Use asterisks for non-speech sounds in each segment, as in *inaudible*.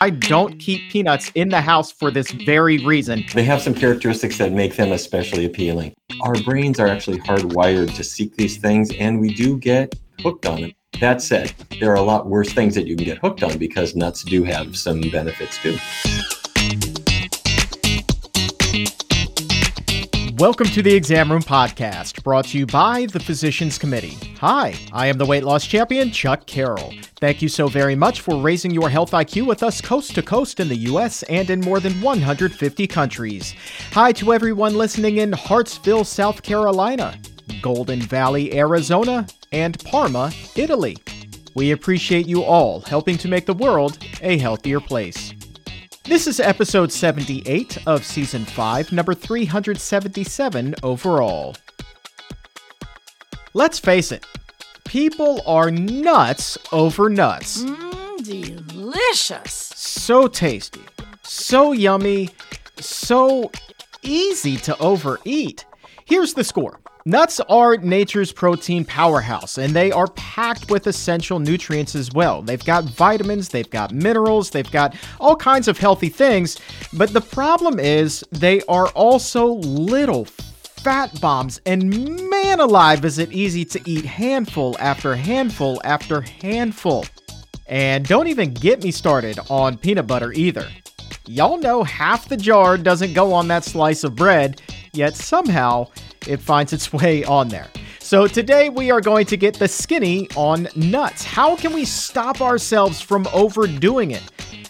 I don't keep peanuts in the house for this very reason. They have some characteristics that make them especially appealing. Our brains are actually hardwired to seek these things, and we do get hooked on them. That said, there are a lot worse things that you can get hooked on because nuts do have some benefits too. Welcome to the Exam Room Podcast, brought to you by the Physicians Committee. Hi, I am the weight loss champion, Chuck Carroll. Thank you so very much for raising your health IQ with us coast to coast in the U.S. and in more than 150 countries. Hi to everyone listening in Hartsville, South Carolina, Golden Valley, Arizona, and Parma, Italy. We appreciate you all helping to make the world a healthier place. This is episode 78 of season 5, number 377 overall. Let's face it, people are nuts over nuts. Mmm, delicious. So tasty, so yummy, so easy to overeat. Here's the score Nuts are nature's protein powerhouse, and they are packed with essential nutrients as well. They've got vitamins, they've got minerals, they've got all kinds of healthy things, but the problem is they are also little fat bombs, and man alive, is it easy to eat handful after handful after handful. And don't even get me started on peanut butter either. Y'all know half the jar doesn't go on that slice of bread, yet somehow it finds its way on there. So today we are going to get the skinny on nuts. How can we stop ourselves from overdoing it?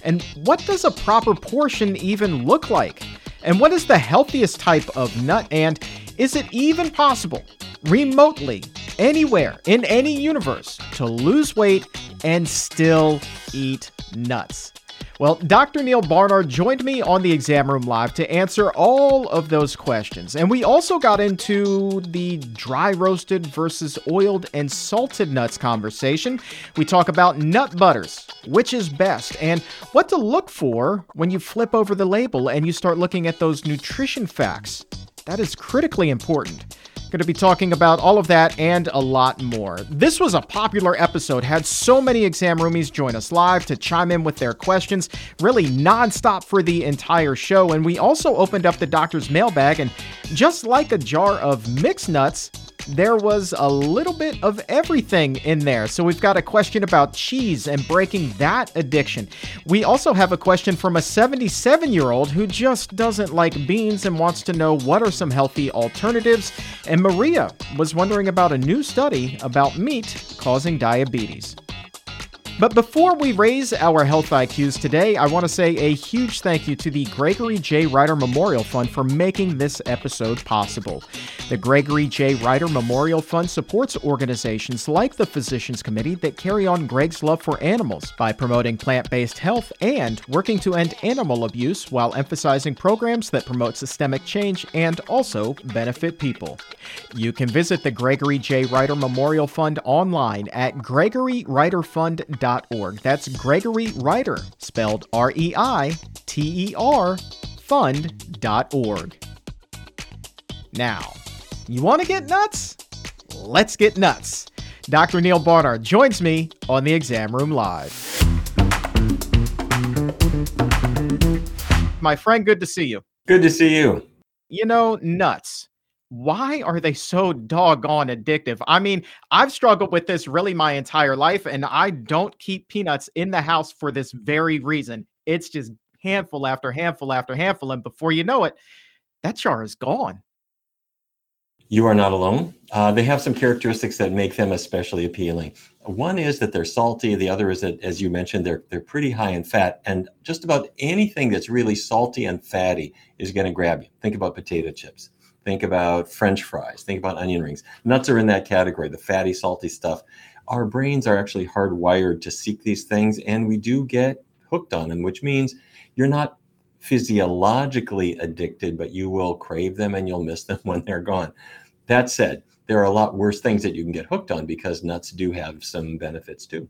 And what does a proper portion even look like? And what is the healthiest type of nut? And is it even possible, remotely, anywhere, in any universe, to lose weight and still eat nuts? Well, Dr. Neal Barnard joined me on the exam room live to answer all of those questions. And we also got into the dry roasted versus oiled and salted nuts conversation. We talk about nut butters, which is best, and what to look for when you flip over the label and you start looking at those nutrition facts. That is critically important. Going to be talking about all of that and a lot more. This was a popular episode, had so many exam roomies join us live to chime in with their questions, really nonstop for the entire show. And we also opened up the doctor's mailbag, and just like a jar of mixed nuts, there was a little bit of everything in there. So we've got a question about cheese and breaking that addiction. We also have a question from a 77 year old who just doesn't like beans and wants to know what are some healthy alternatives. And Maria was wondering about a new study about meat causing diabetes. But before we raise our health IQs today, I want to say a huge thank you to the Gregory J. Reiter Memorial Fund for making this episode possible. The Gregory J. Reiter Memorial Fund supports organizations like the Physicians Committee that carry on Greg's love for animals by promoting plant based health and working to end animal abuse while emphasizing programs that promote systemic change and also benefit people. You can visit the Gregory J. Reiter Memorial Fund online at gregoryreiterfund.com That's Gregory Reiter, spelled R E I T E R, fund.org. Now, you want to get nuts? Let's get nuts. Dr. Neal Barnard joins me on the Exam Room Live. My friend, good to see you. Good to see you. You know, nuts why are they so doggone addictive? I mean, I've struggled with this really my entire life, and I don't keep peanuts in the house for this very reason. It's just handful after handful after handful, and before you know it, that jar is gone. You are not alone. Uh, they have some characteristics that make them especially appealing. One is that they're salty. The other is that, as you mentioned, they're they're pretty high in fat, and just about anything that's really salty and fatty is going to grab you. Think about potato chips Think about French fries. Think about onion rings. Nuts are in that category, the fatty, salty stuff. Our brains are actually hardwired to seek these things, and we do get hooked on them, which means you're not physiologically addicted, but you will crave them and you'll miss them *laughs* when they're gone. That said, there are a lot worse things that you can get hooked on because nuts do have some benefits too.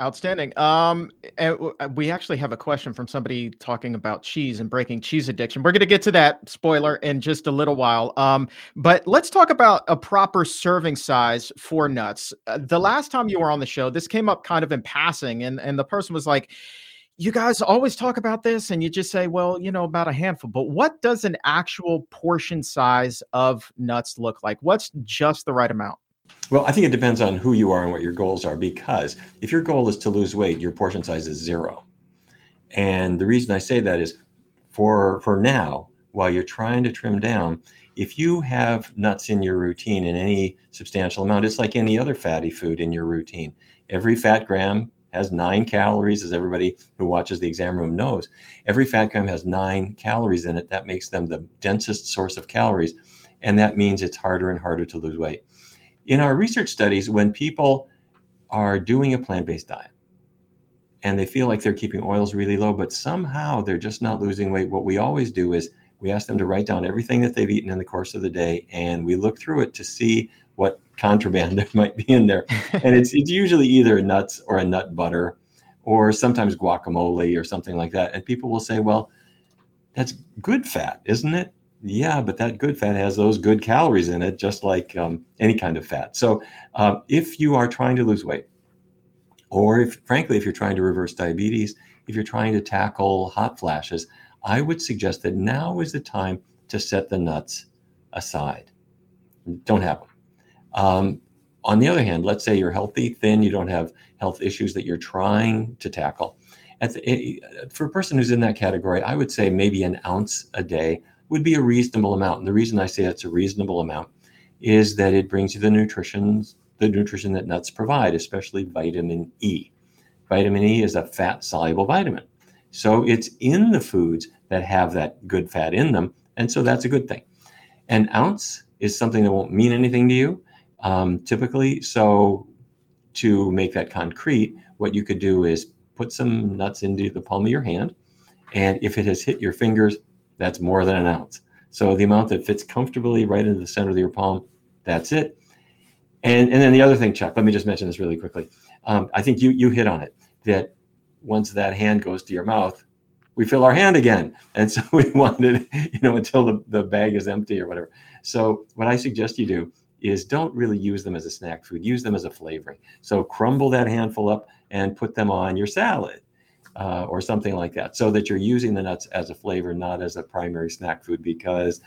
Outstanding. Um, uh, we actually have a question from somebody talking about cheese and breaking cheese addiction. We're going to get to that spoiler in just a little while. Um, but let's talk about a proper serving size for nuts. Uh, the last time you were on the show, this came up kind of in passing, and and the person was like, you guys always talk about this and you just say, well, you know, about a handful, but what does an actual portion size of nuts look like? What's just the right amount? Well, I think it depends on who you are and what your goals are because if your goal is to lose weight, your portion size is zero. And the reason I say that is for for now, while you're trying to trim down, if you have nuts in your routine in any substantial amount, it's like any other fatty food in your routine. Every fat gram has nine calories, as everybody who watches the exam room knows. Every fat gram has nine calories in it. That makes them the densest source of calories. And that means it's harder and harder to lose weight. In our research studies, when people are doing a plant based diet and they feel like they're keeping oils really low, but somehow they're just not losing weight, what we always do is we ask them to write down everything that they've eaten in the course of the day and we look through it to see what contraband *laughs* there might be in there. *laughs* and it's, it's usually either nuts or a nut butter or sometimes guacamole or something like that. And people will say, well, that's good fat, isn't it? Yeah, but that good fat has those good calories in it, just like um, any kind of fat. So uh, if you are trying to lose weight, or if, frankly, if you're trying to reverse diabetes, if you're trying to tackle hot flashes, I would suggest that now is the time to set the nuts aside. Don't have them. Um, on the other hand, let's say you're healthy, thin, you don't have health issues that you're trying to tackle. The, eh, for a person who's in that category, I would say maybe an ounce a day would be a reasonable amount. And the reason I say it's a reasonable amount is that it brings you the nutrition, the nutrition that nuts provide, especially vitamin E. Vitamin E is a fat soluble vitamin. So it's in the foods that have that good fat in them. And so that's a good thing. An ounce is something that won't mean anything to you um, typically. So, to make that concrete, what you could do is put some nuts into the palm of your hand. And if it has hit your fingers, that's more than an ounce. So, the amount that fits comfortably right into the center of your palm, that's it. And, and then the other thing, Chuck, let me just mention this really quickly. Um, I think you, you hit on it that once that hand goes to your mouth, we fill our hand again. And so *laughs* we wanted, you know, until the, the bag is empty or whatever. So what I suggest you do is don't really use them as a snack food. Use them as a flavoring. So crumble that handful up and put them on your salad uh, or something like that, so that you're using the nuts as a flavor, not as a primary snack food. Because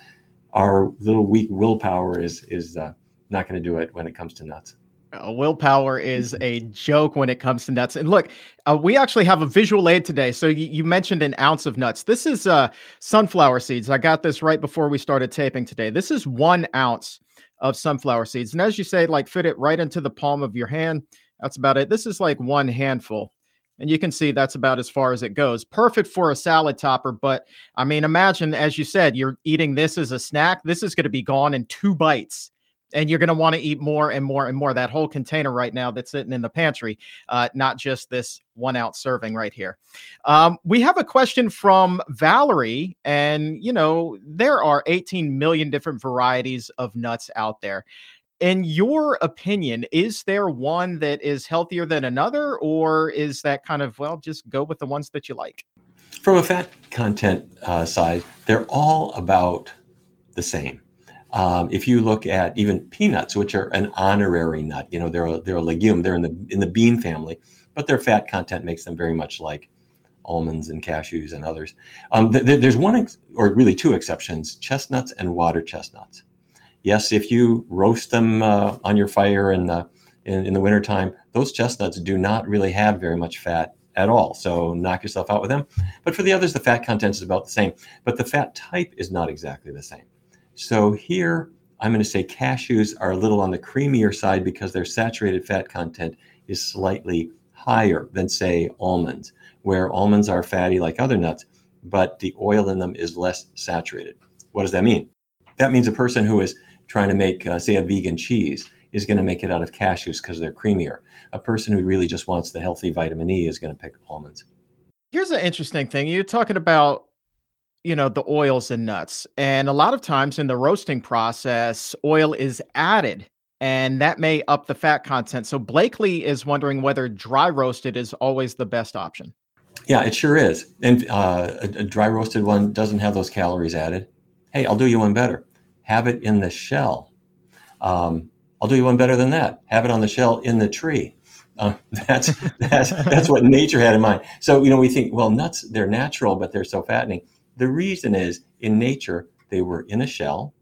our little weak willpower is is uh, not going to do it when it comes to nuts. Willpower is a joke when it comes to nuts. And look, uh, we actually have a visual aid today. So you, you mentioned an ounce of nuts. This is uh, sunflower seeds. I got this right before we started taping today. This is one ounce of sunflower seeds. And as you say, like fit it right into the palm of your hand. That's about it. This is like one handful. And you can see that's about as far as it goes. Perfect for a salad topper. But I mean, imagine, as you said, you're eating this as a snack. This is going to be gone in two bites and you're going to want to eat more and more and more. That whole container right now that's sitting in the pantry, uh, not just this one ounce serving right here. Um, we have a question from Valerie, and you know there are 18 million different varieties of nuts out there. In your opinion, is there one that is healthier than another, or is that kind of well, just go with the ones that you like? From a fat content uh, side, they're all about the same. Um, if you look at even peanuts, which are an honorary nut, you know they're a, they're a legume. They're in the in the bean family, but their fat content makes them very much like almonds and cashews and others. Um, th- th- there's one ex- or really two exceptions: chestnuts and water chestnuts. Yes, if you roast them uh, on your fire in the in, in the wintertime, those chestnuts do not really have very much fat at all. So knock yourself out with them. But for the others, the fat content is about the same, but the fat type is not exactly the same. So here, I'm going to say cashews are a little on the creamier side because their saturated fat content is slightly higher than, say, almonds, where almonds are fatty like other nuts, but the oil in them is less saturated. What does that mean? That means a person who is trying to make, uh, say, a vegan cheese is going to make it out of cashews because they're creamier. A person who really just wants the healthy vitamin E is going to pick almonds. Here's an interesting thing. You're talking about you know the oils and nuts and a lot of times in the roasting process oil is added and that may up the fat content so blakely is wondering whether dry roasted is always the best option yeah it sure is and uh, a, a dry roasted one doesn't have those calories added hey i'll do you one better have it in the shell um, i'll do you one better than that have it on the shell in the tree Uh, *laughs* that's that's that's what nature had in mind. So you know, we think, well, nuts they're natural, but they're so fattening. The reason is in nature they were in a shell.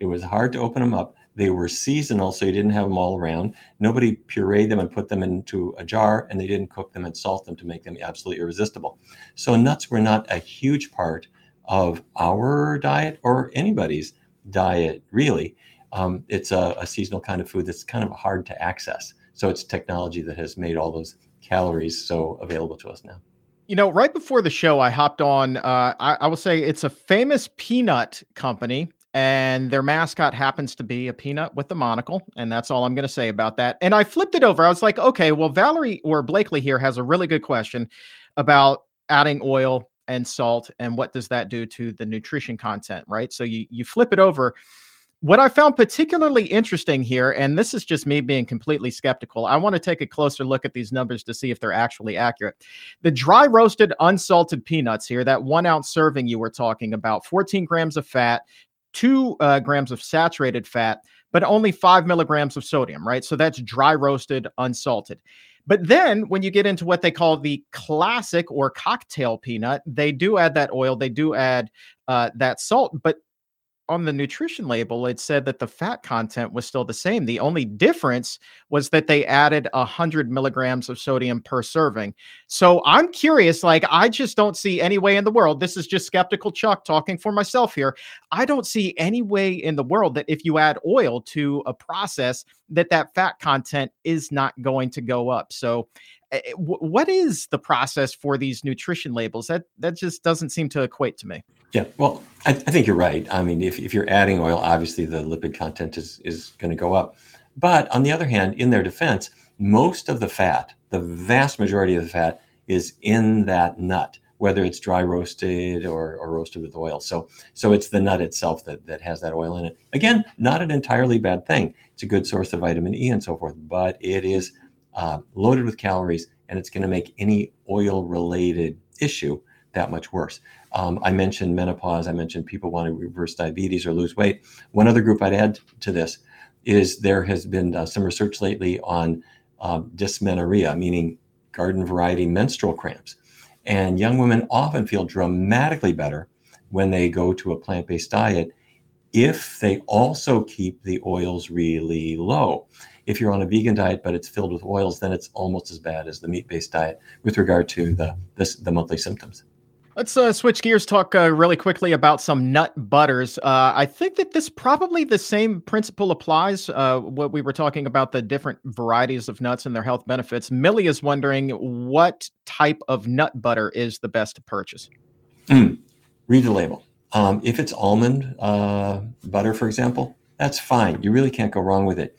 It was hard to open them up. They were seasonal, so you didn't have them all around. Nobody pureed them and put them into a jar, and they didn't cook them and salt them to make them absolutely irresistible. So nuts were not a huge part of our diet or anybody's diet, really. Um, it's a, a seasonal kind of food that's kind of hard to access. So it's technology that has made all those calories so available to us now. You know, right before the show, I hopped on. Uh, I, I will say it's a famous peanut company and their mascot happens to be a peanut with a monocle and that's all i'm going to say about that and i flipped it over i was like okay well valerie or blakely here has a really good question about adding oil and salt and what does that do to the nutrition content right so you you flip it over what I found particularly interesting here, and this is just me being completely skeptical, I want to take a closer look at these numbers to see if they're actually accurate. The dry roasted unsalted peanuts here, that one ounce serving you were talking about, 14 grams of fat, two uh, grams of saturated fat, but only five milligrams of sodium, right? So that's dry roasted, unsalted. But then when you get into what they call the classic or cocktail peanut, they do add that oil, they do add uh, that salt, but on the nutrition label, it said that the fat content was still the same. The only difference was that they added 100 milligrams of sodium per serving. So I'm curious, like, I just don't see any way in the world. This is just skeptical Chuck talking for myself here. I don't see any way in the world that if you add oil to a process, that that fat content is not going to go up. So eh, eh, what is the process for these nutrition labels that that just doesn't seem to equate to me yeah, well, I, I, think you're right. I mean, if, if you're adding oil, obviously the lipid content is, is going to go up. But on the other hand, in their defense, most of the fat, the vast majority of the fat, is in that nut, whether it's dry roasted or, or roasted with oil. So, so it's the nut itself that, that has that oil in it. Again, not an entirely bad thing. It's a good source of vitamin E and so forth, but it is uh, loaded with calories and it's going to make any oil related issue that much worse. Um, I mentioned menopause. I mentioned people want to reverse diabetes or lose weight. One other group I'd add to this is there has been uh, some research lately on um, dysmenorrhea, meaning garden variety menstrual cramps. And young women often feel dramatically better when they go to a plant based diet if they also keep the oils really low. If you're on a vegan diet but it's filled with oils, then it's almost as bad as the meat based diet with regard to the, the, the monthly symptoms. Let's uh, switch gears, talk uh, really quickly about some nut butters. Uh, I think that this probably the same principle applies. Uh, what we were talking about the different varieties of nuts and their health benefits. Millie is wondering what type of nut butter is the best to purchase. Mm. Read the label. Um, if it's almond uh, butter, for example, that's fine. You really can't go wrong with it.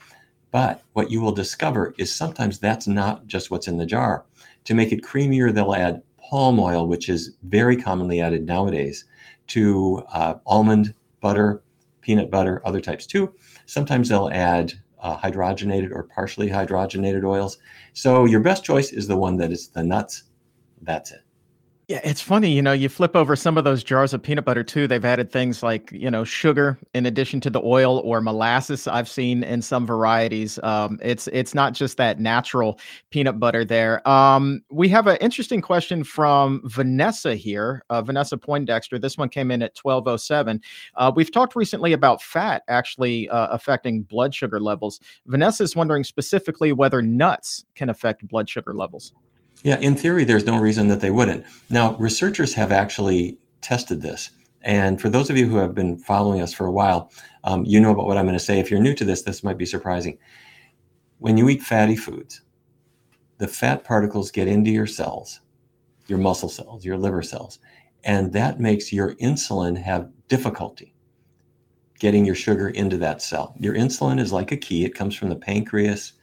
But what you will discover is sometimes that's not just what's in the jar. To make it creamier, they'll add palm oil, which is very commonly added nowadays to uh, almond butter, peanut butter, other types too. Sometimes they'll add uh, hydrogenated or partially hydrogenated oils. So your best choice is the one that is the nuts. That's it. Yeah, it's funny, you know, you flip over some of those jars of peanut butter too. They've added things like, you know, sugar in addition to the oil or molasses. I've seen in some varieties. Um, it's it's not just that natural peanut butter there. Um, we have an interesting question from Vanessa here, uh, Vanessa Poindexter. This one came in at twelve oh seven. Uh, we've talked recently about fat actually uh, affecting blood sugar levels. Vanessa is wondering specifically whether nuts can affect blood sugar levels. Yeah, in theory, there's no reason that they wouldn't. Now, researchers have actually tested this. And for those of you who have been following us for a while, um, you know about what I'm going to say. If you're new to this, this might be surprising. When you eat fatty foods, the fat particles get into your cells, your muscle cells, your liver cells, and that makes your insulin have difficulty getting your sugar into that cell. Your insulin is like a key, it comes from the pancreas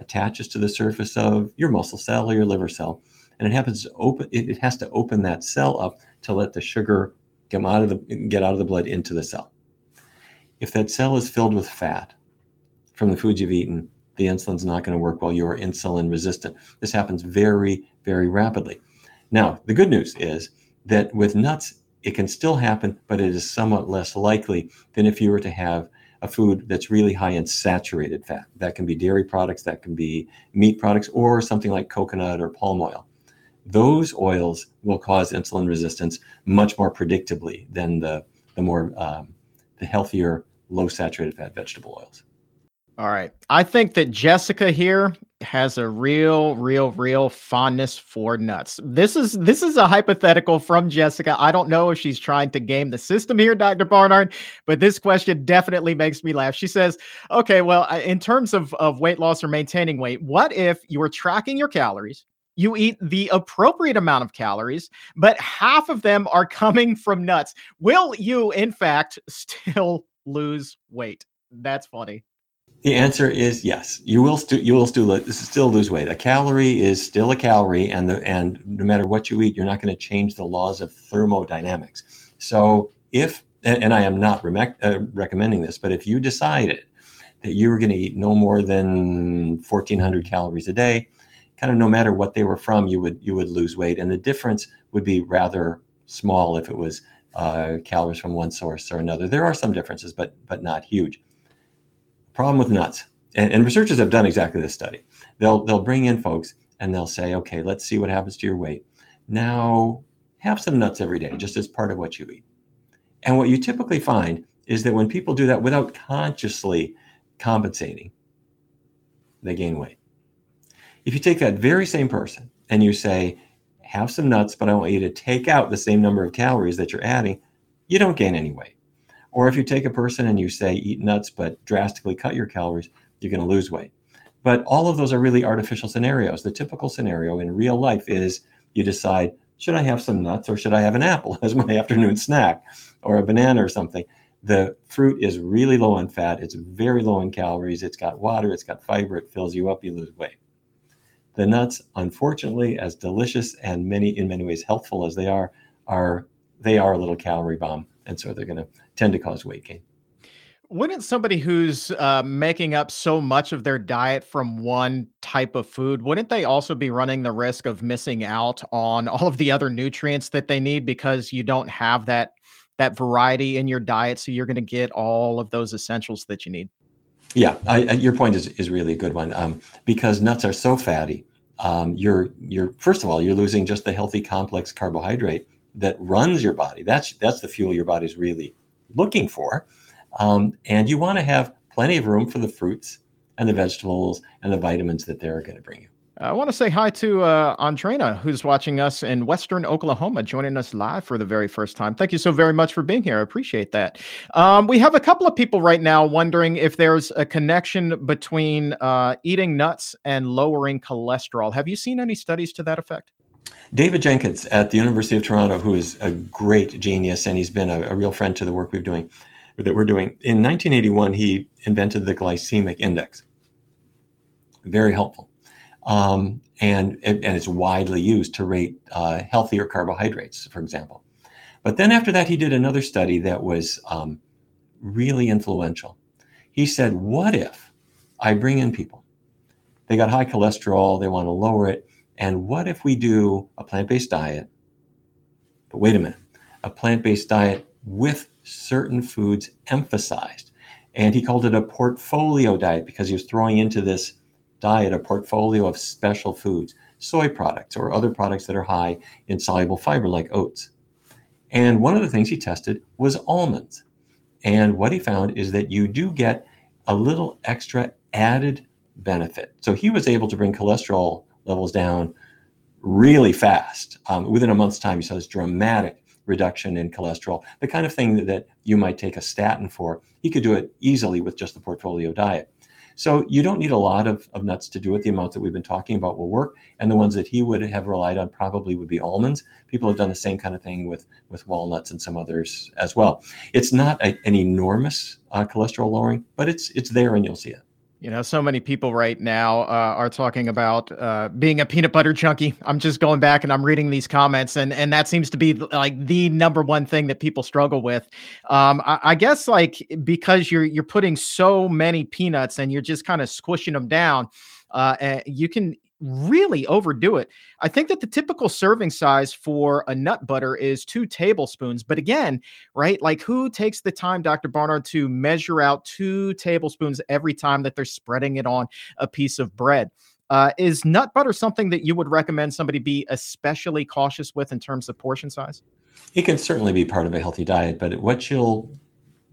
attaches to the surface of your muscle cell or your liver cell. And it happens to open, it, it has to open that cell up to let the sugar come out of the, get out of the blood into the cell. If that cell is filled with fat from the foods you've eaten, the insulin's not going to work well. You're insulin resistant. This happens very, very rapidly. Now, the good news is that with nuts, it can still happen, but it is somewhat less likely than if you were to have a food that's really high in saturated fat. That can be dairy products, that can be meat products, or something like coconut or palm oil. Those oils will cause insulin resistance much more predictably than the, the more um, the healthier low saturated fat vegetable oils. All right. I think that Jessica here has a real, real, real fondness for nuts. This is this is a hypothetical from Jessica. I don't know if she's trying to game the system here, Dr. Barnard, but this question definitely makes me laugh. She says, "Okay, well, in terms of of weight loss or maintaining weight, what if you were tracking your calories?" You eat the appropriate amount of calories, but half of them are coming from nuts. Will you, in fact, *laughs* still lose weight? That's funny. The answer is yes. You will still you will still lose weight. A calorie is still a calorie, and the and no matter what you eat, you're not going to change the laws of thermodynamics. So if and I am not re- uh, recommending this, but if you decided that you were going to eat no more than 1,400 calories a day, kind of no matter what they were from, you would you would lose weight, and the difference would be rather small if it was uh, calories from one source or another. There are some differences, but but not huge. Problem with nuts, and, and researchers have done exactly this study. They'll they'll bring in folks and they'll say, okay, let's see what happens to your weight. Now have some nuts every day, just as part of what you eat. And what you typically find is that when people do that without consciously compensating, they gain weight. If you take that very same person and you say, have some nuts, but I want you to take out the same number of calories that you're adding, you don't gain any weight. Or if you take a person and you say, eat nuts, but drastically cut your calories, you're going to lose weight. But all of those are really artificial scenarios. The typical scenario in real life is you decide, should I have some nuts or should I have an apple *laughs* as my afternoon snack or a banana or something? The fruit is really low in fat. It's very low in calories. It's got water. It's got fiber. It fills you up. You lose weight. The nuts, unfortunately, as delicious and many in many ways helpful as they are, are they are a little calorie bomb, and so they're going to tend to cause weight gain. Wouldn't somebody who's uh, making up so much of their diet from one type of food, wouldn't they also be running the risk of missing out on all of the other nutrients that they need because you don't have that that variety in your diet? So you're going to get all of those essentials that you need. Yeah, I, I, your point is is really a good one um, because nuts are so fatty. Um, you're you're first of all you're losing just the healthy complex carbohydrate that runs your body. That's that's the fuel your body's really looking for. Um, and you want to have plenty of room for the fruits and the vegetables and the vitamins that they're going to bring you. I want to say hi to uh, Andrena, who's watching us in Western Oklahoma, joining us live for the very first time. Thank you so very much for being here. I appreciate that. Um, we have a couple of people right now wondering if there's a connection between uh, eating nuts and lowering cholesterol. Have you seen any studies to that effect? David Jenkins at the University of Toronto, who is a great genius and he's been a, a real friend to the work we've doing that we're doing. In 1981, he invented the glycemic index. Very helpful, um, and and it's widely used to rate uh, healthier carbohydrates, for example. But then after that, he did another study that was um, really influential. He said, "What if I bring in people? They got high cholesterol, they want to lower it." And what if we do a plant based diet? But wait a minute, a plant based diet with certain foods emphasized. And he called it a portfolio diet because he was throwing into this diet a portfolio of special foods, soy products or other products that are high in soluble fiber like oats. And one of the things he tested was almonds. And what he found is that you do get a little extra added benefit. So he was able to bring cholesterol levels down really fast. Um, within a month's time, you saw this dramatic reduction in cholesterol, the kind of thing that, that you might take a statin for. He could do it easily with just the portfolio diet. So you don't need a lot of, of nuts to do it. The amounts that we've been talking about will work. And the ones that he would have relied on probably would be almonds. People have done the same kind of thing with, with walnuts and some others as well. It's not a, an enormous uh, cholesterol lowering, but it's it's there and you'll see it. You know, so many people right now uh, are talking about uh, being a peanut butter junkie. I'm just going back and I'm reading these comments, and and that seems to be like the number one thing that people struggle with. Um, I, I guess like because you're you're putting so many peanuts and you're just kind of squishing them down, uh, you can really overdo it. I think that the typical serving size for a nut butter is two tablespoons. But again, right, like who takes the time, Dr. Barnard, to measure out two tablespoons every time that they're spreading it on a piece of bread? Uh, is nut butter something that you would recommend somebody be especially cautious with in terms of portion size? It can certainly be part of a healthy diet, but what you'll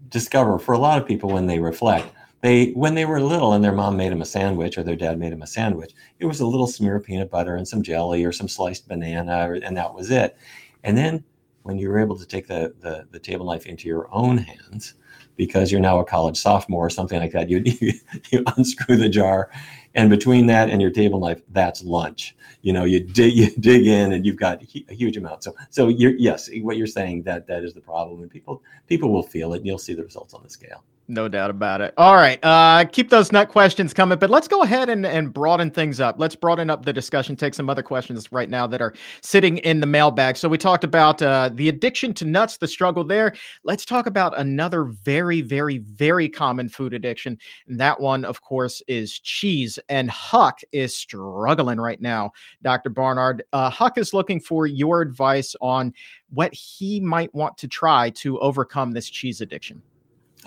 discover for a lot of people when they reflect they when they were little and their mom made them a sandwich or their dad made them a sandwich it was a little smear of peanut butter and some jelly or some sliced banana and that was it. And then when you were able to take the, the, the table knife into your own hands because you're now a college sophomore or something like that *laughs* you, you, you unscrew the jar and between that and your table knife that's lunch. You know you dig you *laughs* dig in and you've got a huge amount. So so you're yes what you're saying that that is the problem and people people will feel it and you'll see the results on the scale no doubt about it. All right. Uh, keep those nut questions coming, but let's go ahead and, and broaden things up. Let's broaden up the discussion, take some other questions right now that are sitting in the mailbag. So we talked about uh, the addiction to nuts, the struggle there. Let's talk about another very, very, very common food addiction. And that one, of course, is cheese. And Huck is struggling right now, Dr. Barnard. Uh, Huck is looking for your advice on what he might want to try to overcome this cheese addiction.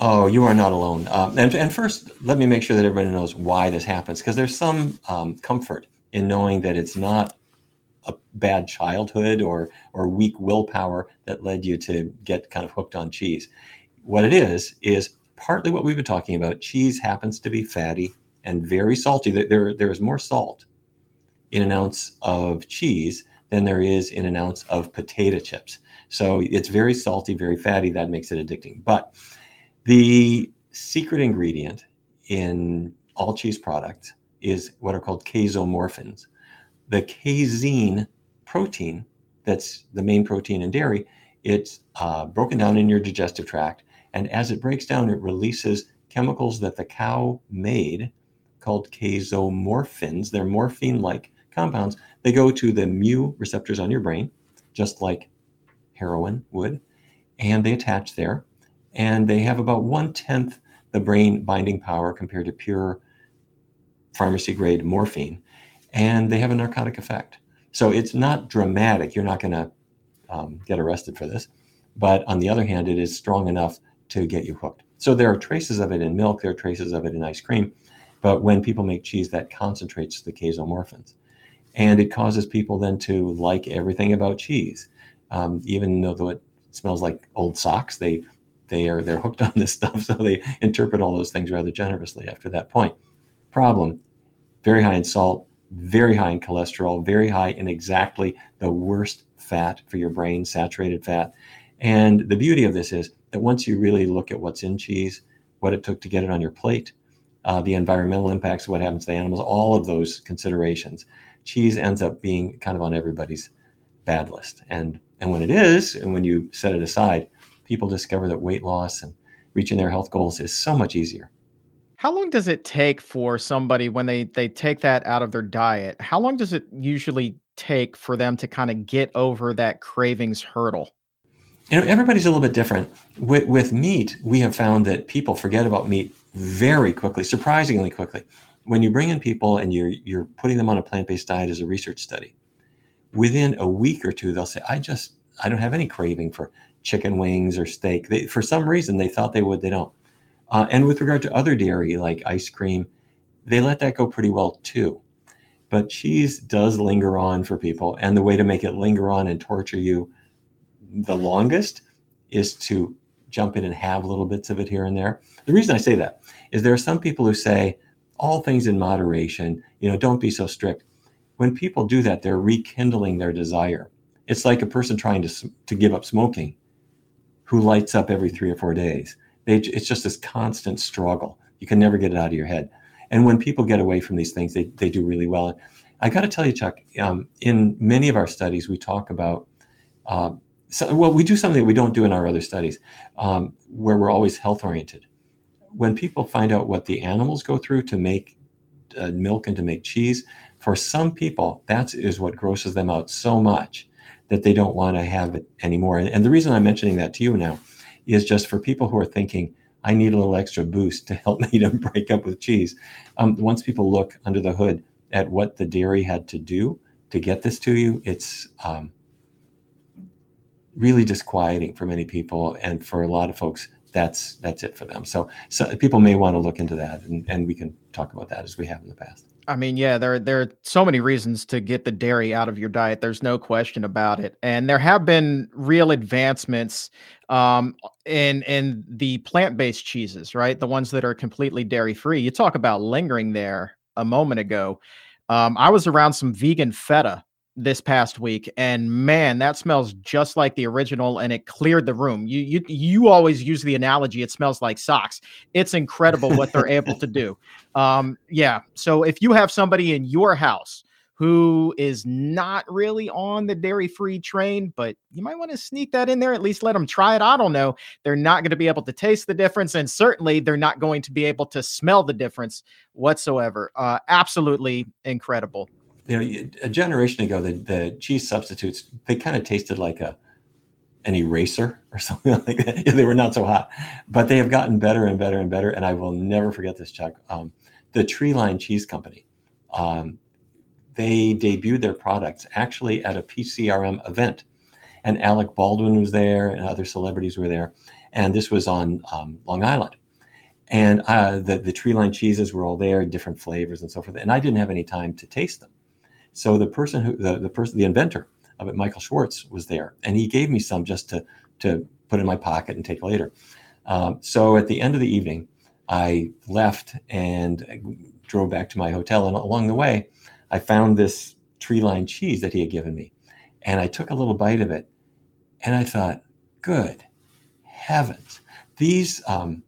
Oh, you are not alone. Um, and, and first, let me make sure that everybody knows why this happens, because there's some um, comfort in knowing that it's not a bad childhood or or weak willpower that led you to get kind of hooked on cheese. What it is is partly what we've been talking about. Cheese happens to be fatty and very salty. There there is more salt in an ounce of cheese than there is in an ounce of potato chips. So it's very salty, very fatty. That makes it addicting. But the secret ingredient in all cheese products is what are called casomorphins. The casein protein, that's the main protein in dairy, it's uh, broken down in your digestive tract. And as it breaks down, it releases chemicals that the cow made called casomorphins. They're morphine like compounds. They go to the mu receptors on your brain, just like heroin would, and they attach there and they have about one tenth the brain binding power compared to pure pharmacy grade morphine, and they have a narcotic effect. So it's not dramatic. You're not going to um, get arrested for this, but on the other hand, it is strong enough to get you hooked. So there are traces of it in milk. There are traces of it in ice cream, but when people make cheese, that concentrates the casomorphins, and it causes people then to like everything about cheese, um, even though it smells like old socks. They they are they're hooked *laughs* on this stuff, so they interpret all those things rather generously after that point. Problem: very high in salt, very high in cholesterol, very high in exactly the worst fat for your brain, saturated fat. And the beauty of this is that once you really look at what's in cheese, what it took to get it on your plate, uh, the environmental impacts, what happens to the animals, all of those considerations, cheese ends up being kind of on everybody's bad list. And and when it is, and when you set it aside, people discover that weight loss and reaching their health goals is so much easier. How long does it take for somebody when they they take that out of their diet? How long does it usually take for them to kind of get over that cravings hurdle? You know, everybody's a little bit different. With, with meat, we have found that people forget about meat very quickly, surprisingly quickly. When you bring in people and you're you're putting them on a plant-based diet as a research study, within a week or two, they'll say, "I just I don't have any craving for chicken wings or steak. They, for some reason, they thought they would, they don't. Uh, and with regard to other dairy like ice cream, they let that go pretty well too. But cheese does linger on for people. And the way to make it linger on and torture you the longest is to jump in and have little bits of it here and there. The reason I say that is there are some people who say, all things in moderation, you know, don't be so strict. When people do that, they're rekindling their desire. It's like a person trying to, to give up smoking who lights up every three or four days. They, it's just this constant struggle. You can never get it out of your head. And when people get away from these things, they, they do really well. I got to tell you, Chuck, um, in many of our studies, we talk about, uh, so, well, we do something that we don't do in our other studies, um, where we're always health oriented. When people find out what the animals go through to make uh, milk and to make cheese, for some people, that is what grosses them out so much that they don't want to have it anymore. And, and the reason I'm mentioning that to you now is just for people who are thinking, I need a little extra boost to help *laughs* me to break up with cheese. Um, once people look under the hood at what the dairy had to do to get this to you, it's um, really disquieting for many people, and for a lot of folks, that's that's it for them. So, so people may want to look into that, and, and we can talk about that as we have in the past. I mean, yeah, there there are so many reasons to get the dairy out of your diet. There's no question about it, and there have been real advancements um, in in the plant based cheeses, right? The ones that are completely dairy free. You talk about lingering there a moment ago. Um, I was around some vegan feta this past week and man that smells just like the original and it cleared the room. You you you always use the analogy it smells like socks. It's incredible what they're able to do. *laughs* Um yeah so if you have somebody in your house who is not really on the dairy free train but you might want to sneak that in there at least let them try it i don't know. They're not going to be able to taste the difference and certainly they're not going to be able to smell the difference whatsoever. Uh absolutely incredible you know, a generation ago, the, the cheese substitutes they kind of tasted like a an eraser or *laughs* something like that. they were not so hot, but they have gotten better and better and better. And I will never forget this, Chuck. Um, the Treeline Cheese Company, um, they debuted their products actually at a PCRM event, and Alec Baldwin was there, and other celebrities were there, and this was on um, Long Island. And uh, the the Treeline cheeses were all there, different flavors and so forth. And I didn't have any time to taste them. So the person who the, the person the inventor of it, Michael Schwartz, was there, and he gave me some just to to put in my pocket and take later. Um, so at the end of the evening, I left and drove back to my hotel, and along the way, I found this Treeline cheese that he had given me, and I took a little bite of it, and I thought, good heavens, these um,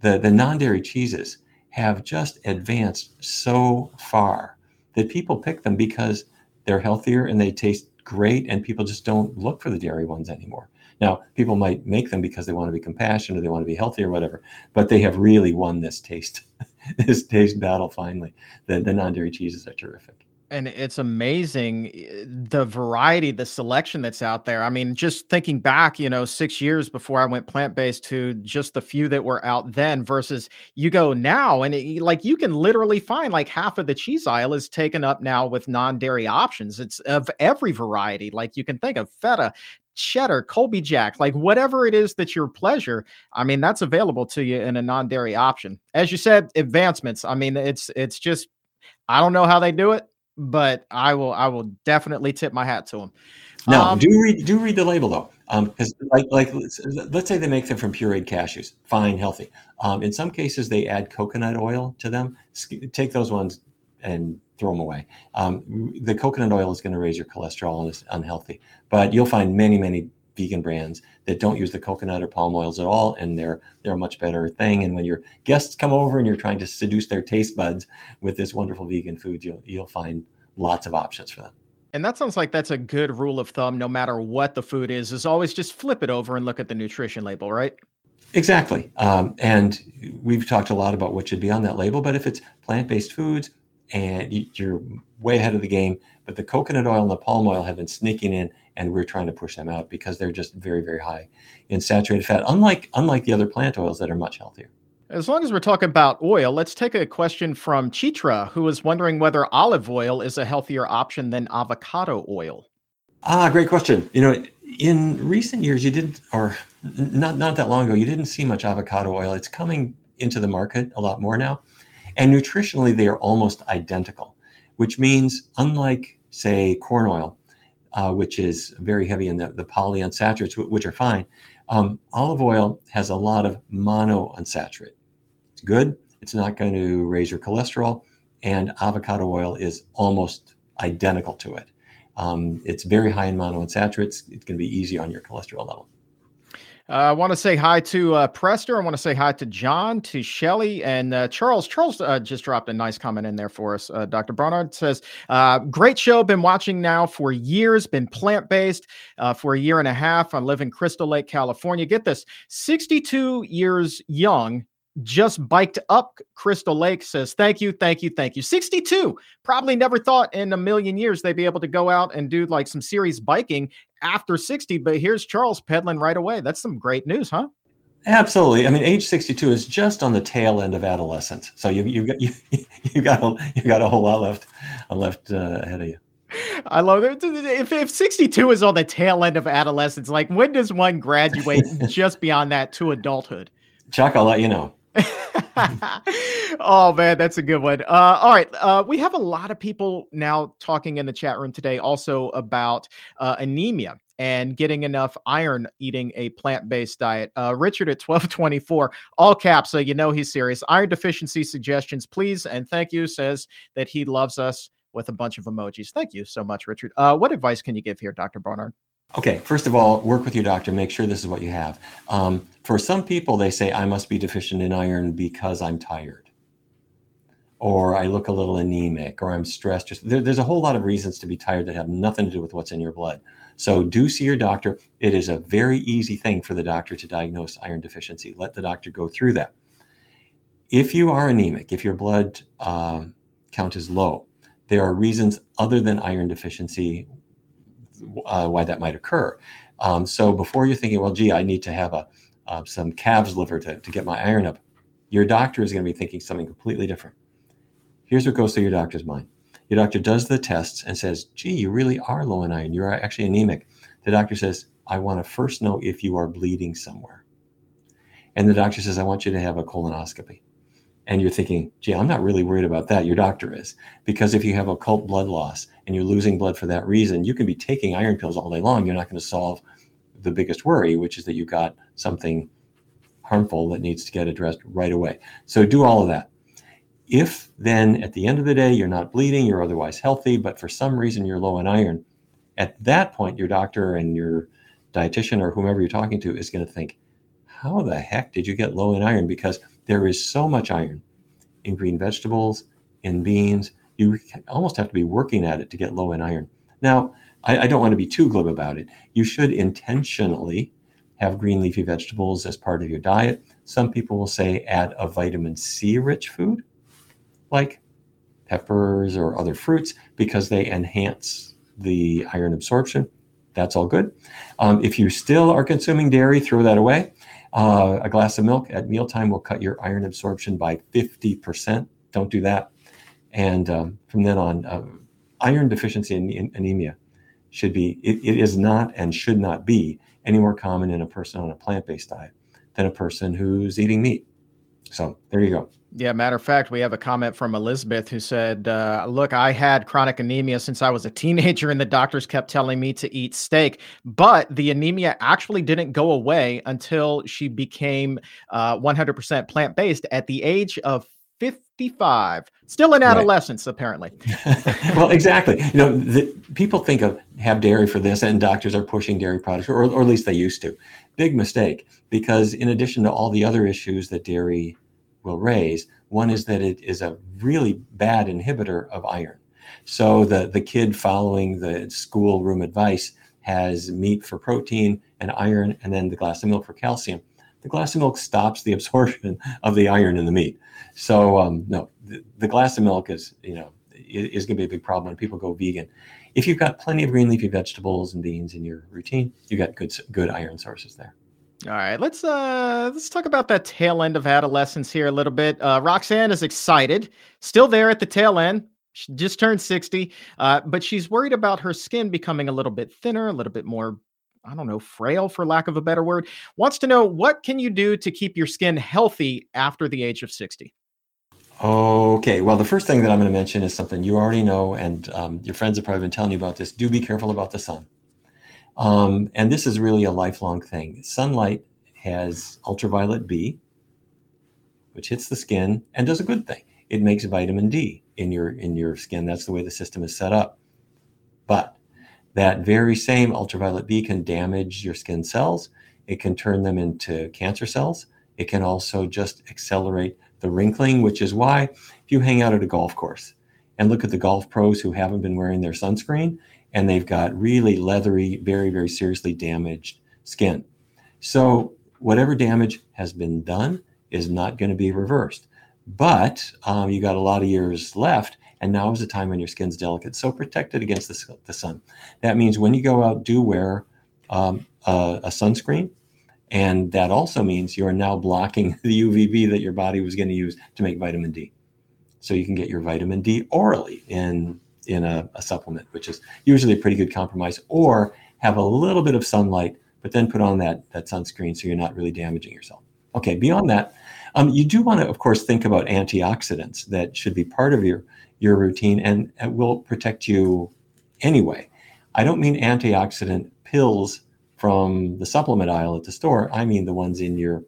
the the non dairy cheeses have just advanced so far that people pick them because they're healthier and they taste great and people just don't look for the dairy ones anymore. Now, people might make them because they want to be compassionate or they want to be healthy or whatever, but they have really won this taste, *laughs* this taste battle finally. The, the non-dairy cheeses are terrific and it's amazing eh, the variety the selection that's out there i mean just thinking back you know six years before i went plant-based to just the few that were out then versus you go now and it, like you can literally find like half of the cheese aisle is taken up now with non-dairy options it's of every variety like you can think of feta cheddar, Colby Jack, like whatever it is that's your pleasure. I mean, that's available to you in a non-dairy option. As you said, advancements. I mean, it's it's just I don't know how they do it but I will I will definitely tip my hat to them. Now, um, do read do read the label though, because um, like like let's, let's, say they make them from pureed cashews, fine, healthy. Um, in some cases, they add coconut oil to them. Take those ones and throw them away. Um, the coconut oil is going to raise your cholesterol and it's unhealthy. But you'll find many many vegan brands that don't use the coconut or palm oils at all, and they're they're a much better thing. And when your guests come over and you're trying to seduce their taste buds with this wonderful vegan food, you'll you'll find lots of options for them. And that sounds like that's a good rule of thumb, no matter what the food is, is always just flip it over and look at the nutrition label, right? Exactly. Um, and we've talked a lot about what should be on that label, but if it's plant based foods and you're way ahead of the game, but the coconut oil and the palm oil have been sneaking in and we're trying to push them out because they're just very very high in saturated fat unlike unlike the other plant oils that are much healthier. As long as we're talking about oil let's take a question from chitra who is wondering whether olive oil is a healthier option than avocado oil. Ah great question. You know in recent years you didn't or not not that long ago you didn't see much avocado oil. It's coming into the market a lot more now and nutritionally they are almost identical which means unlike say corn oil uh, which is very heavy in the, the polyunsaturates, which are fine. Um, olive oil has a lot of monounsaturated. It's good. It's not going to raise your cholesterol. And avocado oil is almost identical to it. Um, it's very high in monounsaturates. It's going to be easy on your cholesterol level. Uh, I want to say hi to uh, Prester. I want to say hi to John, to Shelly, and uh, Charles. Charles uh, just dropped a nice comment in there for us. Uh, Dr. Barnard says, uh, Great show. Been watching now for years, been plant based for a year and a half. I live in Crystal Lake, California. Get this 62 years young just biked up Crystal Lake says, Thank you, thank you, thank you. 62. Probably never thought in a million years they'd be able to go out and do like some serious biking after 60. But here's Charles pedaling right away. That's some great news, huh? Absolutely. I mean, age 62 is just on the tail end of adolescence. So you you got *laughs* you, you got a, you got a whole lot left left uh, ahead of you. I love it. If, if 62 is on the tail end of adolescence, like when does one graduate *laughs* just beyond that to adulthood? Chuck, I'll let you know. *laughs* oh man, that's a good one. Uh, all right, uh, we have a lot of people now talking in the chat room today, also about uh, anemia and getting enough iron eating a plant-based diet. Uh, Richard at 1224, all caps, so you know he's serious. Iron deficiency suggestions, please, and thank you. Says that he loves us with a bunch of emojis. Thank you so much, Richard. Uh, what advice can you give here, Dr. Barnard? Okay, first of all, work with your doctor. Make sure this is what you have. Um, for some people, they say, I must be deficient in iron because I'm tired, or I look a little anemic, or I'm stressed. Just, there, there's a whole lot of reasons to be tired that have nothing to do with what's in your blood. So do see your doctor. It is a very easy thing for the doctor to diagnose iron deficiency. Let the doctor go through that. If you are anemic, if your blood um, count is low, there are reasons other than iron deficiency uh, why that might occur. Um, so before you're thinking, well, gee, I need to have a uh, some calves liver to, to get my iron up, your doctor is going to be thinking something completely different. Here's what goes through your doctor's mind. Your doctor does the tests and says, gee, you really are low in iron. You're actually anemic. The doctor says, I want to first know if you are bleeding somewhere. And the doctor says, I want you to have a colonoscopy and you're thinking, gee, I'm not really worried about that. Your doctor is. Because if you have occult blood loss and you're losing blood for that reason, you can be taking iron pills all day long. You're not going to solve the biggest worry, which is that you've got something harmful that needs to get addressed right away. So do all of that. If then at the end of the day you're not bleeding, you're otherwise healthy, but for some reason you're low in iron, at that point your doctor and your dietitian or whomever you're talking to is going to think, how the heck did you get low in iron? Because there is so much iron in green vegetables, in beans. You almost have to be working at it to get low in iron. Now, I, I don't want to be too glib about it. You should intentionally have green leafy vegetables as part of your diet. Some people will say add a vitamin C rich food like peppers or other fruits because they enhance the iron absorption. That's all good. Um, if you still are consuming dairy, throw that away. Uh, a glass of milk at mealtime will cut your iron absorption by 50%. Don't do that. And um, from then on, uh, iron deficiency and anemia should be, it, it is not and should not be any more common in a person on a plant based diet than a person who's eating meat. So there you go. Yeah, matter of fact, we have a comment from Elizabeth who said, uh, Look, I had chronic anemia since I was a teenager, and the doctors kept telling me to eat steak. But the anemia actually didn't go away until she became uh, 100% plant based at the age of 55 still in adolescence right. apparently *laughs* well exactly you know the, people think of have dairy for this and doctors are pushing dairy products or, or at least they used to big mistake because in addition to all the other issues that dairy will raise. One is that it is a really bad inhibitor of iron. So the, the kid following the schoolroom advice has meat for protein and iron, and then the glass of milk for calcium. The glass of milk stops the absorption of the iron in the meat. So um, no, the, the, glass of milk is you know is going to be a big problem when people go vegan. If you've got plenty of green leafy vegetables and beans in your routine, you've got good good iron sources there. All right, let's uh let's talk about that tail end of adolescence here a little bit. Uh, Roxanne is excited, still there at the tail end. She just turned 60, uh, but she's worried about her skin becoming a little bit thinner, a little bit more, I don't know, frail for lack of a better word. Wants to know what can you do to keep your skin healthy after the age of 60? Okay, well, the first thing that I'm going to mention is something you already know, and um, your friends have probably been telling you about this. Do be careful about the sun. Um, and this is really a lifelong thing. Sunlight has ultraviolet B, which hits the skin and does a good thing. It makes vitamin D in your in your skin. That's the way the system is set up. But that very same ultraviolet B can damage your skin cells. It can turn them into cancer cells. It can also just accelerate the wrinkling, which is why if you hang out at a golf course and look at the golf pros who haven't been wearing their sunscreen, and they've got really leathery, very, very seriously damaged skin. So, whatever damage has been done is not going to be reversed. But um, you got a lot of years left, and now is the time when your skin's delicate. So, protect it against the, the sun. That means when you go out, do wear um, a, a sunscreen And that also means you're now blocking *laughs* the UVB that your body was going to use to make vitamin D. So you can get your vitamin D orally in in a, a, supplement, which is usually a pretty good compromise, or have a little bit of sunlight, but then put on that, that sunscreen so you're not really damaging yourself. Okay, beyond that, um, you do want to, of course, think about antioxidants that should be part of your, your routine and, it will protect you anyway. I don't mean antioxidant pills from the supplement aisle at the store. I mean the ones in your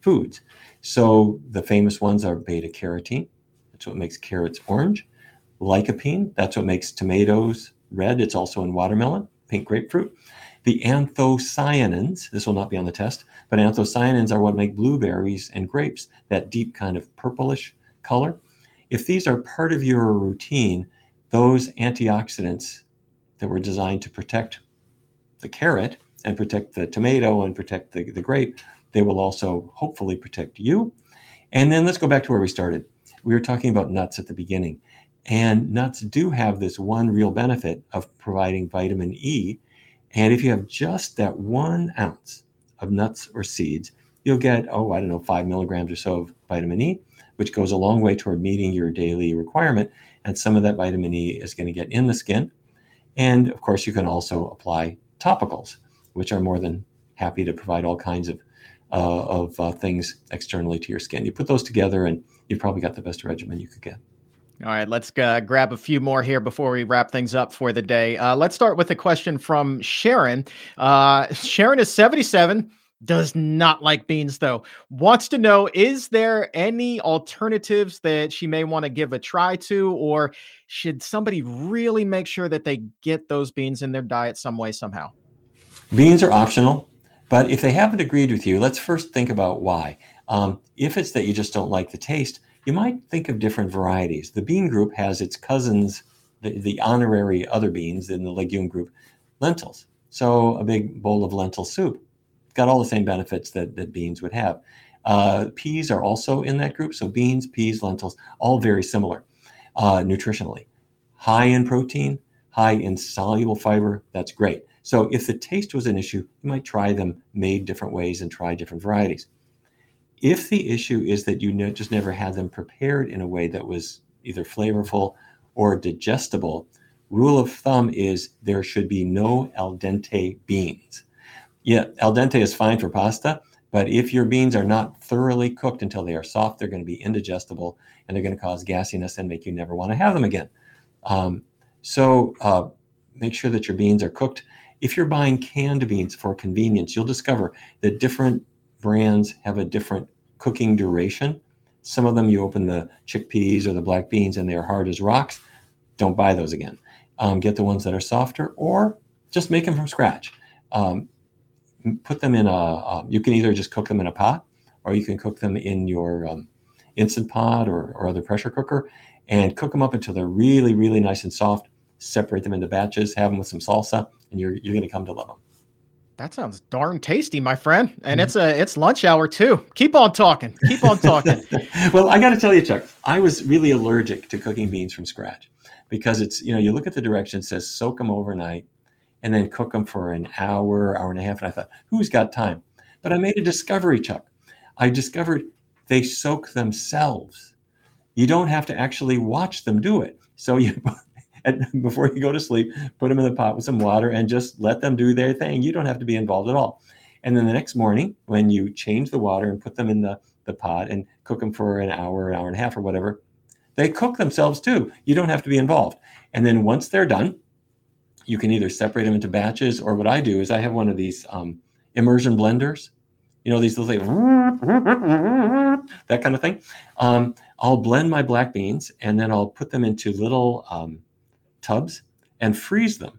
foods. So the famous ones are beta carotene. That's what makes carrots orange. Lycopene. That's what makes tomatoes red. It's also in watermelon, pink grapefruit. The anthocyanins, this will not be on the test, but anthocyanins are what make blueberries and grapes that deep kind of purplish color. If these are part of your routine, those antioxidants that were designed to protect the carrot and protect the tomato and protect the, the grape, they will also hopefully protect you. And then let's go back to where we started. We were talking about nuts at the beginning. And nuts do have this one real benefit of providing vitamin E and if you have just that one ounce of nuts or seeds, you'll get, oh, I don't know, five milligrams or so of vitamin E, which goes a long way toward meeting your daily requirement. And some of that vitamin E is going to get in the skin. And of course, you can also apply topicals, which are more than happy to provide all kinds of, uh, of uh, things externally to your skin. You put those together, and you've probably got the best regimen you could get. All right, let's uh, grab a few more here before we wrap things up for the day. Uh, let's start with a question from Sharon. Uh, Sharon is 77, does not like beans though. Wants to know is there any alternatives that she may want to give a try to, or should somebody really make sure that they get those beans in their diet some way, somehow? Beans are optional, but if they haven't agreed with you, let's first think about why. Um, if it's that you just don't like the taste, you might think of different varieties. The bean group has its cousins, the, the honorary other beans in the legume group, lentils. So a big bowl of lentil soup got all the same benefits that, that beans would have. Uh, peas are also in that group. So beans, peas, lentils, all very similar uh, nutritionally. High in protein, high in soluble fiber, that's great. So if the taste was an issue, you might try them made different ways and try different varieties. If the issue is that you just never had them prepared in a way that was either flavorful or digestible, rule of thumb is there should be no al dente beans. Yeah, al dente is fine for pasta, but if your beans are not thoroughly cooked until they are soft, they're going to be indigestible and they're going to cause gassiness and make you never want to have them again. Um, so uh, make sure that your beans are cooked. If you're buying canned beans for convenience, you'll discover that different brands have a different cooking duration. Some of them you open the chickpeas or the black beans and they're hard as rocks. Don't buy those again. Um, get the ones that are softer or just make them from scratch. Um, put them in a, uh, you can either just cook them in a pot or you can cook them in your um, instant pot or, or other pressure cooker and cook them up until they're really, really nice and soft. Separate them into batches, have them with some salsa, and you're, you're going to come to love them. That sounds darn tasty, my friend. And mm-hmm. it's a it's lunch hour too. Keep on talking. Keep on talking. *laughs* well, I got to tell you, Chuck, I was really allergic to cooking beans from scratch because it's you know you look at the directions says soak them overnight and then cook them for an hour, hour and a half, and I thought, who's got time? But I made a discovery, Chuck. I discovered they soak themselves. You don't have to actually watch them do it. So *laughs* you before you go to sleep, put them in the pot with some water and just let them do their thing. You don't have to be involved at all. And then the next morning, when you change the water and put them in the, the pot and cook them for an hour, an hour and a half, or whatever, they cook themselves too. You don't have to be involved. And then once they're done, you can either separate them into batches, or what I do is I have one of these um, immersion blenders. You know, these little things, that kind of thing. Um, I'll blend my black beans and then I'll put them into little um, tubs and freeze them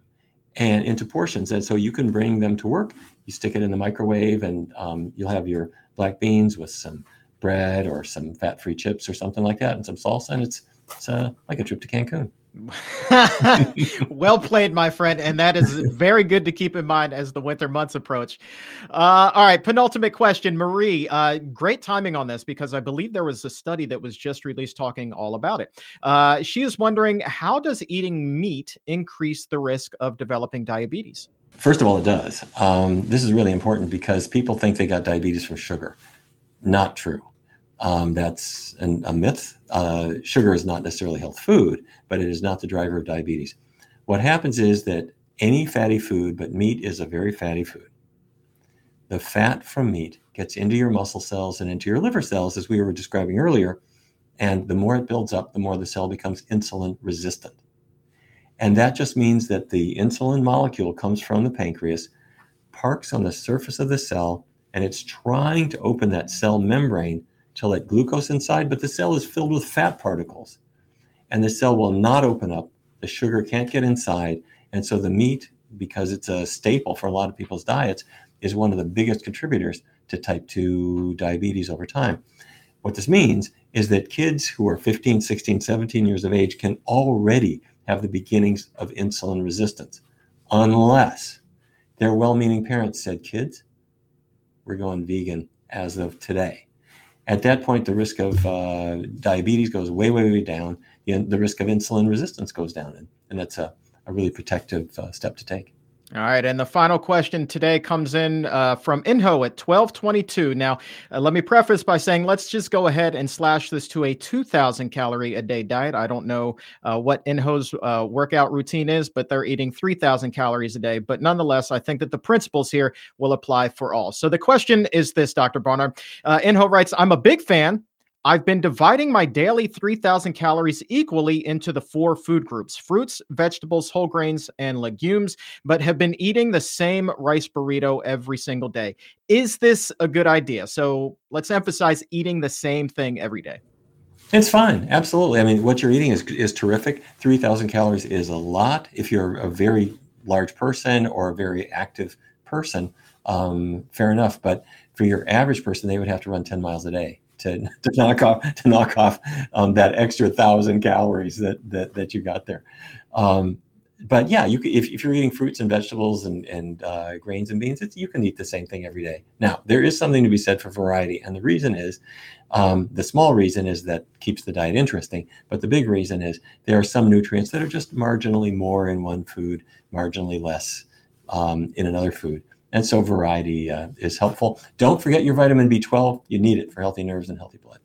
and into portions. And so you can bring them to work. You stick it in the microwave, and um, you'll have your black beans with some bread or some fat-free chips or something like that, and some salsa, and it's it's uh, like a trip to Cancun. *laughs* well played, my friend. And that is very good to keep in mind as the winter months approach. Uh, all right, penultimate question. Marie, uh, great timing on this because I believe there was a study that was just released talking all about it. Uh, she is wondering how does eating meat increase the risk of developing diabetes? First of all, it does. Um, this is really important because people think they got diabetes from sugar. Not true. Um, that's an, a myth. Uh, sugar is not necessarily health food, but it is not the driver of diabetes. What happens is that any fatty food, but meat is a very fatty food. The fat from meat gets into your muscle cells and into your liver cells, as we were describing earlier. And the more it builds up, the more the cell becomes insulin resistant. And that just means that the insulin molecule comes from the pancreas, parks on the surface of the cell, and it's trying to open that cell membrane to let glucose inside, but the cell is filled with fat particles. And the cell will not open up. The sugar can't get inside. And so the meat, because it's a staple for a lot of people's diets, is one of the biggest contributors to type 2 diabetes over time. What this means is that kids who are 15, 16, 17 years of age can already have the beginnings of insulin resistance, unless their well meaning parents said, Kids, we're going vegan as of today. At that point, the risk of uh, diabetes goes way, way, way down. The, the risk of insulin resistance goes down. And, and that's a, a really protective uh, step to take. All right, and the final question today comes in uh, from Inho at 1222. Now, uh, let me preface by saying let's just go ahead and slash this to a 2,000 calorie a day diet. I don't know uh, what Inho's uh, workout routine is, but they're eating 3,000 calories a day. But nonetheless, I think that the principles here will apply for all. So the question is this, Dr. Barnard. Uh, Inho writes, I'm a big fan I've been dividing my daily 3,000 calories equally into the four food groups fruits, vegetables, whole grains, and legumes, but have been eating the same rice burrito every single day. Is this a good idea? So let's emphasize eating the same thing every day. It's fine. Absolutely. I mean, what you're eating is, is terrific. 3,000 calories is a lot. If you're a very large person or a very active person, um, fair enough. But for your average person, they would have to run 10 miles a day to, to knock off to knock off um, that extra thousand calories that that that you got there. Um, but yeah, you if, if you're eating fruits and vegetables and and uh, grains and beans, you can eat the same thing every day. Now there is something to be said for variety, and the reason is um, the small reason is that keeps the diet interesting, but the big reason is there are some nutrients that are just marginally more in one food, marginally less um, in another food. And so variety uh, is helpful. Don't forget your vitamin B12. You need it for healthy nerves and healthy blood.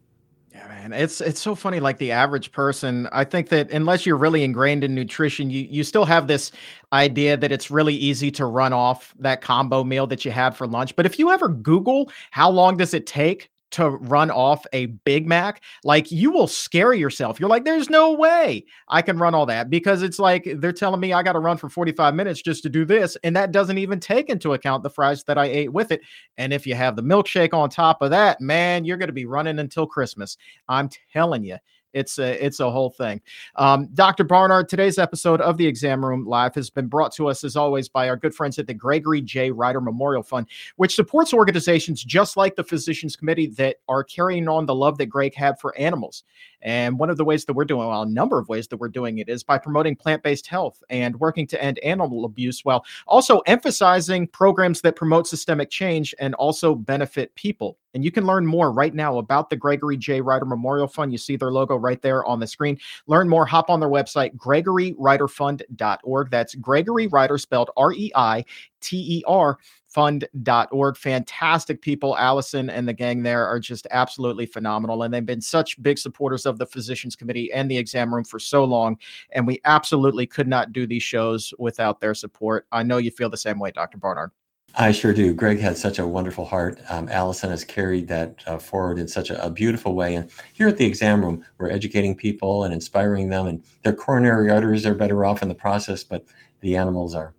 Yeah, man, it's it's so funny. Like the average person, I think that unless you're really ingrained in nutrition, you you still have this idea that it's really easy to run off that combo meal that you had for lunch. But if you ever Google how long does it take to run off a Big Mac, like you will scare yourself. You're like, there's no way I can run all that because it's like they're telling me I got to run for 45 minutes just to do this. And that doesn't even take into account the fries that I ate with it. And if you have the milkshake on top of that, man, you're going to be running until Christmas. I'm telling you. It's a it's a whole thing. Um, Dr. Barnard, today's episode of the Exam Room Live has been brought to us as always by our good friends at the Gregory J. Reiter Memorial Fund, which supports organizations just like the Physicians Committee that are carrying on the love that Greg had for animals. And one of the ways that we're doing, well, a number of ways that we're doing it is by promoting plant based health and working to end animal abuse while also emphasizing programs that promote systemic change and also benefit people. And you can learn more right now about the Gregory J. Reiter Memorial Fund. You see their logo right there on the screen. Learn more, hop on their website, gregoryreiterfund.org. That's Gregory Reiter, spelled R E I T E R fund.org. Fantastic people. Allison and the gang there are just absolutely phenomenal. And they've been such big supporters of the Physicians Committee and the exam room for so long. And we absolutely could not do these shows without their support. I know you feel the same way, Dr. Barnard. I sure do. Greg had such a wonderful heart. Um, Allison has carried that uh, forward in such a, a, beautiful way. And here at the exam room, we're educating people and inspiring them, and their coronary arteries are better off in the process, but the animals are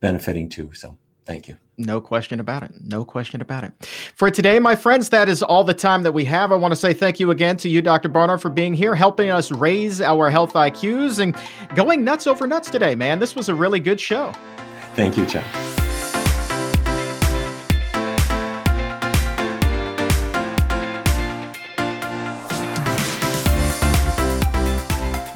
benefiting too. So Thank you. No question about it. No question about it. For today, my friends, that is all the time that we have. I want to say thank you again to you, Dr. Barnard, for being here, helping us raise our health IQs and going nuts over nuts today, man. This was a really good show. Thank you, Chuck.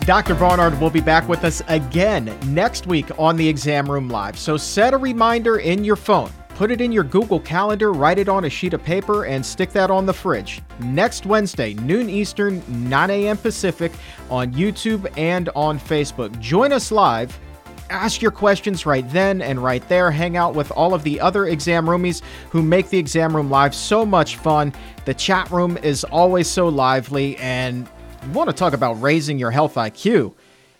Dr. Barnard will be back with us again next week on the Exam Room Live. So set a reminder in your phone. Put it in your Google Calendar, write it on a sheet of paper, and stick that on the fridge. Next Wednesday, noon Eastern, 9 a.m. Pacific, on YouTube and on Facebook. Join us live ask your questions right then and right there. Hang out with all of the other exam roomies who make the exam room live so much fun. The chat room is always so lively, and want to talk about raising your health IQ.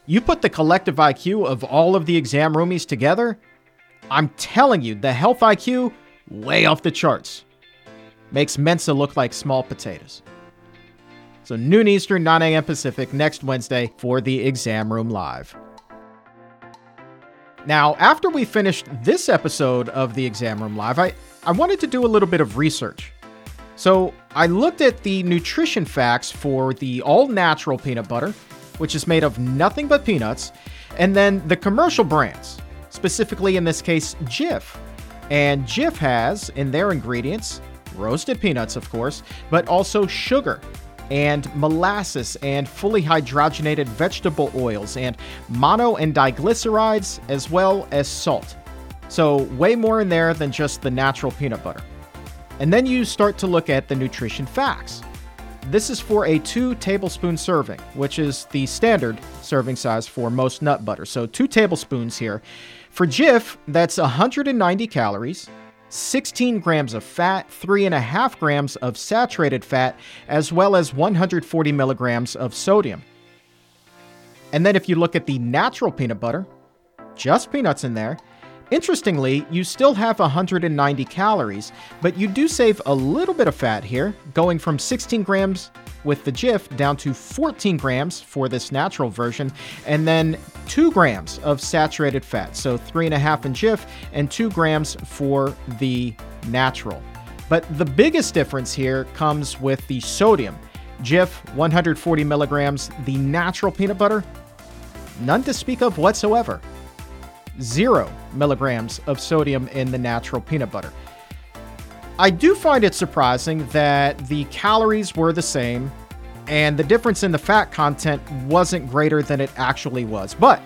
You put the collective IQ of all of the exam roomies together, I'm telling you, the health IQ, way off the charts. Makes Mensa look like small potatoes. So, noon Eastern, 9 a.m. Pacific, next Wednesday for the Exam Room Live. Now, after we finished this episode of the Exam Room Live, I, I wanted to do a little bit of research. So, I looked at the nutrition facts for the all natural peanut butter, which is made of nothing but peanuts, and then the commercial brands, specifically in this case, Jif. And Jif has in their ingredients roasted peanuts, of course, but also sugar and molasses and fully hydrogenated vegetable oils and mono and diglycerides as well as salt. So, way more in there than just the natural peanut butter. And then you start to look at the nutrition facts. This is for a two tablespoon serving, which is the standard serving size for most nut butter. So, two tablespoons here. For Jif, that's 190 calories, 16 grams of fat, 3.5 grams of saturated fat, as well as 140 milligrams of sodium. And then if you look at the natural peanut butter, just peanuts in there, Interestingly, you still have 190 calories, but you do save a little bit of fat here, going from 16 grams with the Jif down to 14 grams for this natural version, and then 2 grams of saturated fat. So 3.5 in Jif and 2 grams for the natural. But the biggest difference here comes with the sodium. Jif, 140 milligrams, the natural peanut butter, none to speak of whatsoever zero milligrams of sodium in the natural peanut butter. I do find it surprising that the calories were the same and the difference in the fat content wasn't greater than it actually was. But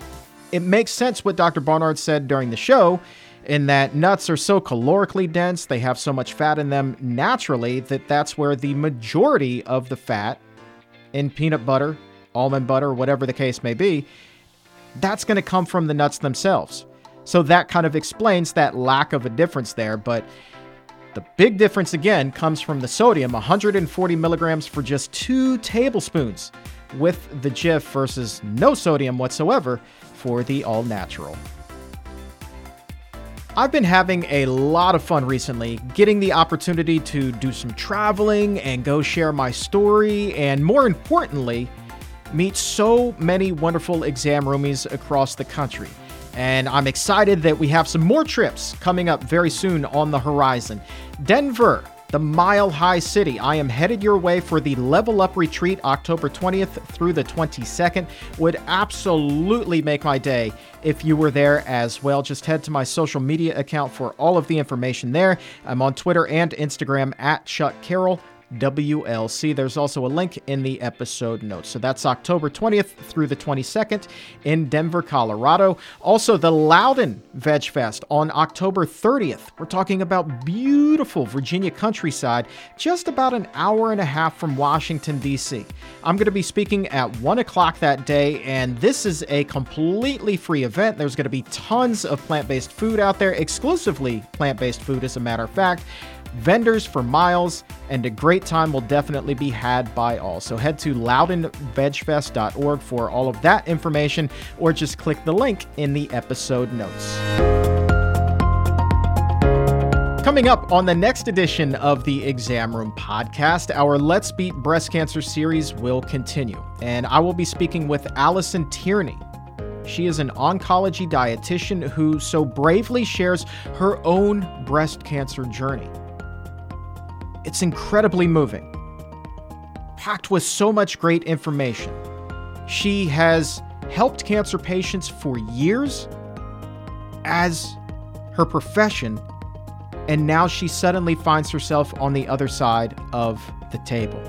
it makes sense what Dr. Barnard said during the show in that nuts are so calorically dense, they have so much fat in them naturally that that's where the majority of the fat in peanut butter, almond butter, whatever the case may be, that's going to come from the nuts themselves. So that kind of explains that lack of a difference there. But the big difference again comes from the sodium 140 milligrams for just two tablespoons with the Jif versus no sodium whatsoever for the all natural. I've been having a lot of fun recently, getting the opportunity to do some traveling and go share my story, and more importantly, meet so many wonderful exam roomies across the country. And I'm excited that we have some more trips coming up very soon on the horizon. Denver, the Mile High City. I am headed your way for the Level Up Retreat October 20th through the 22nd. Would absolutely make my day if you were there as well. Just head to my social media account for all of the information there. I'm on Twitter and Instagram at Chuck Carroll. WLC. There's also a link in the episode notes. So that's October 20th through the 22nd in Denver, Colorado. Also, the Loudoun Veg Fest on October 30th. We're talking about beautiful Virginia countryside, just about an hour and a half from Washington, D.C. I'm going to be speaking at 1 o'clock that day, and this is a completely free event. There's going to be tons of plant based food out there, exclusively plant based food, as a matter of fact vendors for miles, and a great time will definitely be had by all. So head to loudounvegfest.org for all of that information, or just click the link in the episode notes. Coming up on the next edition of the Exam Room podcast, our Let's Beat Breast Cancer series will continue, and I will be speaking with Allison Tierney. She is an oncology dietitian who so bravely shares her own breast cancer journey. It's incredibly moving, packed with so much great information. She has helped cancer patients for years as her profession, and now she suddenly finds herself on the other side of the table.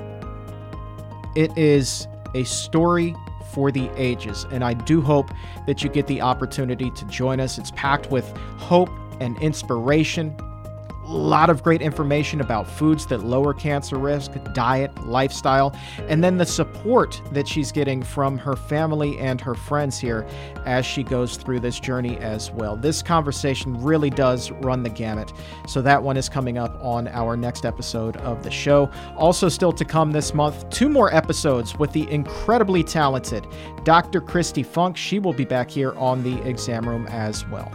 It is a story for the ages, and I do hope that you get the opportunity to join us. It's packed with hope and inspiration lot of great information about foods that lower cancer risk, diet, lifestyle, and then the support that she's getting from her family and her friends here as she goes through this journey as well. This conversation really does run the gamut. So that one is coming up on our next episode of the show. Also, still to come this month, two more episodes with the incredibly talented Dr. Kristi Funk. She will be back here on the exam room as well.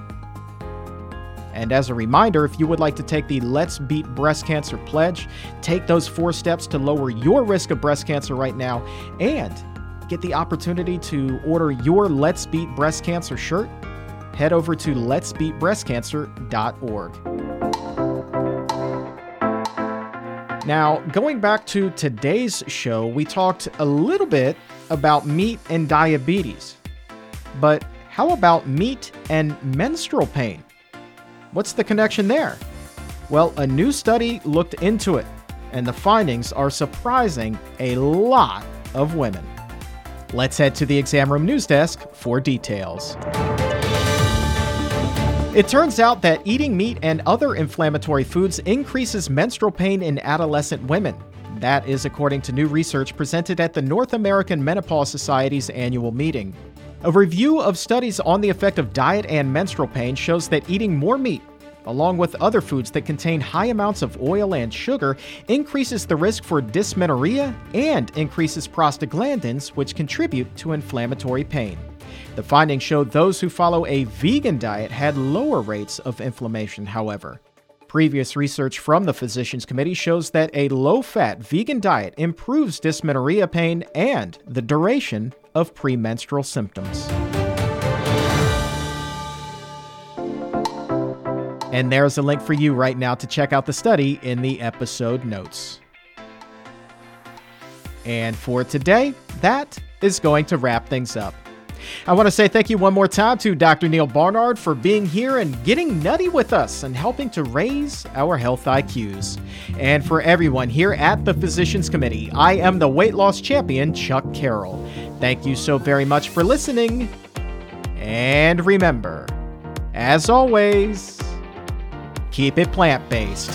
And as a reminder, if you would like to take the Let's Beat Breast Cancer Pledge, take those four steps to lower your risk of breast cancer right now and get the opportunity to order your Let's Beat Breast Cancer shirt, head over to letsbeatbreastcancer.org. Now, going back to today's show, we talked a little bit about meat and diabetes. But how about meat and menstrual pain? What's the connection there? Well, a new study looked into it, and the findings are surprising a lot of women. Let's head to the exam room news desk for details. It turns out that eating meat and other inflammatory foods increases menstrual pain in adolescent women. That is according to new research presented at the North American Menopause Society's annual meeting. A review of studies on the effect of diet and menstrual pain shows that eating more meat, along with other foods that contain high amounts of oil and sugar, increases the risk for dysmenorrhea and increases prostaglandins, which contribute to inflammatory pain. The findings showed those who follow a vegan diet had lower rates of inflammation, however. Previous research from the Physicians Committee shows that a low fat vegan diet improves dysmenorrhea pain and the duration of premenstrual symptoms. And there's a link for you right now to check out the study in the episode notes. And for today, that is going to wrap things up. I want to say thank you one more time to Dr. Neal Barnard for being here and getting nutty with us and helping to raise our health IQs. And for everyone here at the Physicians Committee, I am the weight loss champion, Chuck Carroll. Thank you so very much for listening. And remember, as always, keep it plant based.